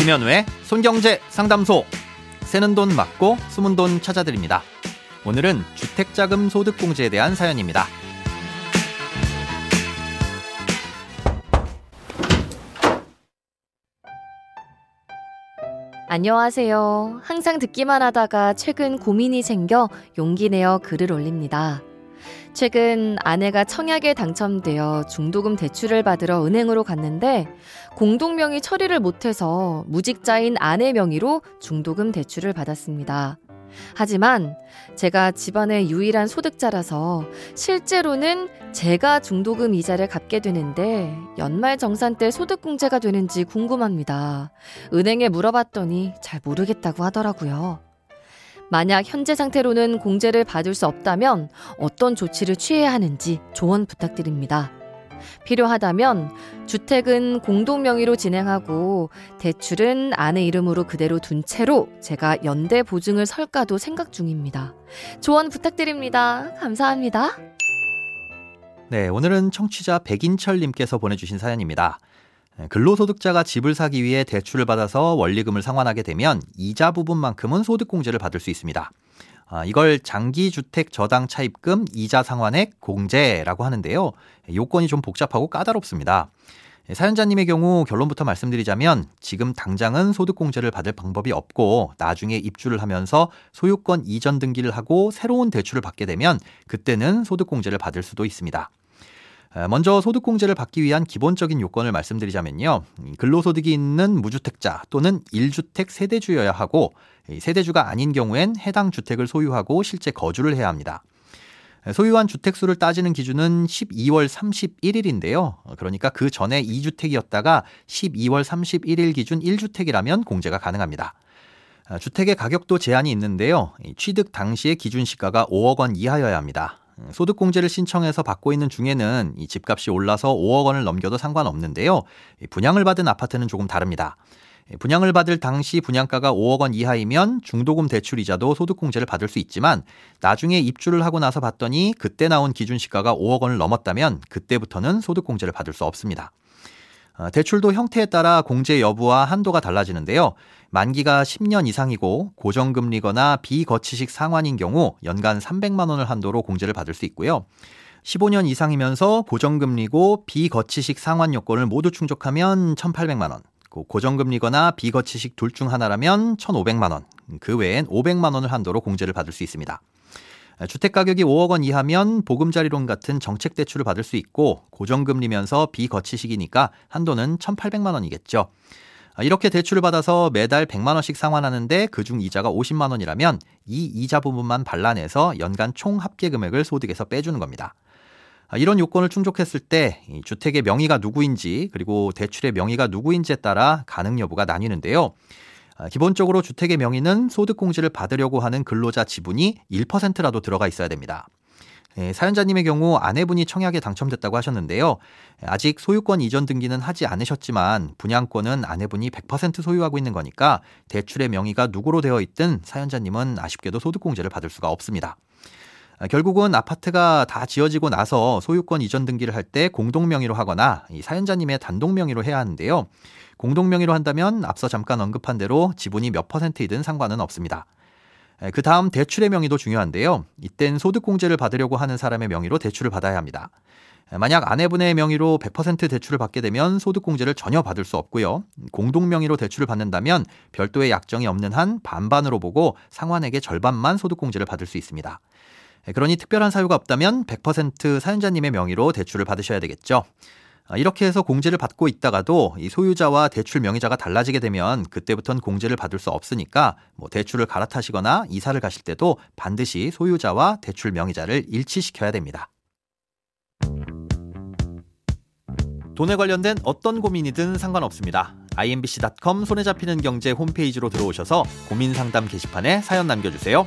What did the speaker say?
김현우의 손경제 상담소. 새는 돈 맞고 숨은 돈 찾아드립니다. 오늘은 주택자금 소득공제에 대한 사연입니다. 안녕하세요. 항상 듣기만 하다가 최근 고민이 생겨 용기 내어 글을 올립니다. 최근 아내가 청약에 당첨되어 중도금 대출을 받으러 은행으로 갔는데 공동명의 처리를 못해서 무직자인 아내 명의로 중도금 대출을 받았습니다. 하지만 제가 집안의 유일한 소득자라서 실제로는 제가 중도금 이자를 갚게 되는데 연말 정산 때 소득공제가 되는지 궁금합니다. 은행에 물어봤더니 잘 모르겠다고 하더라고요. 만약 현재 상태로는 공제를 받을 수 없다면 어떤 조치를 취해야 하는지 조언 부탁드립니다. 필요하다면 주택은 공동 명의로 진행하고 대출은 아내 이름으로 그대로 둔 채로 제가 연대 보증을 설까도 생각 중입니다. 조언 부탁드립니다. 감사합니다. 네, 오늘은 청취자 백인철님께서 보내주신 사연입니다. 네, 근로소득자가 집을 사기 위해 대출을 받아서 원리금을 상환하게 되면 이자 부분만큼은 소득공제를 받을 수 있습니다. 아, 이걸 장기주택 저당 차입금 이자 상환액 공제라고 하는데요. 요건이 좀 복잡하고 까다롭습니다. 사연자님의 경우 결론부터 말씀드리자면 지금 당장은 소득공제를 받을 방법이 없고 나중에 입주를 하면서 소유권 이전 등기를 하고 새로운 대출을 받게 되면 그때는 소득공제를 받을 수도 있습니다. 먼저 소득공제를 받기 위한 기본적인 요건을 말씀드리자면요. 근로소득이 있는 무주택자 또는 1주택 세대주여야 하고 세대주가 아닌 경우엔 해당 주택을 소유하고 실제 거주를 해야 합니다. 소유한 주택수를 따지는 기준은 12월 31일인데요. 그러니까 그 전에 2주택이었다가 12월 31일 기준 1주택이라면 공제가 가능합니다. 주택의 가격도 제한이 있는데요. 취득 당시의 기준 시가가 5억 원 이하여야 합니다. 소득공제를 신청해서 받고 있는 중에는 이 집값이 올라서 5억 원을 넘겨도 상관없는데요. 분양을 받은 아파트는 조금 다릅니다. 분양을 받을 당시 분양가가 5억 원 이하이면 중도금 대출 이자도 소득공제를 받을 수 있지만 나중에 입주를 하고 나서 봤더니 그때 나온 기준 시가가 5억 원을 넘었다면 그때부터는 소득공제를 받을 수 없습니다. 어, 대출도 형태에 따라 공제 여부와 한도가 달라지는데요. 만기가 10년 이상이고 고정금리거나 비거치식 상환인 경우 연간 300만 원을 한도로 공제를 받을 수 있고요. 15년 이상이면서 고정금리고 비거치식 상환 요건을 모두 충족하면 1,800만 원, 고정금리거나 비거치식 둘 중 하나라면 1,500만 원, 그 외엔 500만 원을 한도로 공제를 받을 수 있습니다. 주택 가격이 5억 원 이하면 보금자리론 같은 정책 대출을 받을 수 있고 고정금리면서 비거치식이니까 한도는 1,800만 원이겠죠. 이렇게 대출을 받아서 매달 100만 원씩 상환하는데 그중 이자가 50만 원이라면 이 이자 부분만 발라내서 연간 총 합계 금액을 소득에서 빼주는 겁니다. 이런 요건을 충족했을 때 주택의 명의가 누구인지 그리고 대출의 명의가 누구인지에 따라 가능 여부가 나뉘는데요. 아, 기본적으로 주택의 명의는 소득공제를 받으려고 하는 근로자 지분이 1%라도 들어가 있어야 됩니다. 예, 사연자님의 경우 아내분이 청약에 당첨됐다고 하셨는데요. 아직 소유권 이전 등기는 하지 않으셨지만 분양권은 아내분이 100% 소유하고 있는 거니까 대출의 명의가 누구로 되어 있든 사연자님은 아쉽게도 소득공제를 받을 수가 없습니다. 아, 결국은 아파트가 다 지어지고 나서 소유권 이전 등기를 할 때 공동 명의로 하거나 사연자님의 단독 명의로 해야 하는데요. 공동 명의로 한다면 앞서 잠깐 언급한 대로 지분이 몇 퍼센트이든 상관은 없습니다. 그 다음 대출의 명의도 중요한데요. 이땐 소득공제를 받으려고 하는 사람의 명의로 대출을 받아야 합니다. 만약 아내분의 명의로 100% 대출을 받게 되면 소득공제를 전혀 받을 수 없고요. 공동 명의로 대출을 받는다면 별도의 약정이 없는 한 반반으로 보고 상환액의 절반만 소득공제를 받을 수 있습니다. 그러니 특별한 사유가 없다면 100% 사연자님의 명의로 대출을 받으셔야 되겠죠. 아, 이렇게 해서 공제를 받고 있다가도 이 소유자와 대출 명의자가 달라지게 되면 그때부터는 공제를 받을 수 없으니까 뭐 대출을 갈아타시거나 이사를 가실 때도 반드시 소유자와 대출 명의자를 일치시켜야 됩니다. 돈에 관련된 어떤 고민이든 상관없습니다. imbc.com 손에 잡히는 경제 홈페이지로 들어오셔서 고민 상담 게시판에 사연 남겨주세요.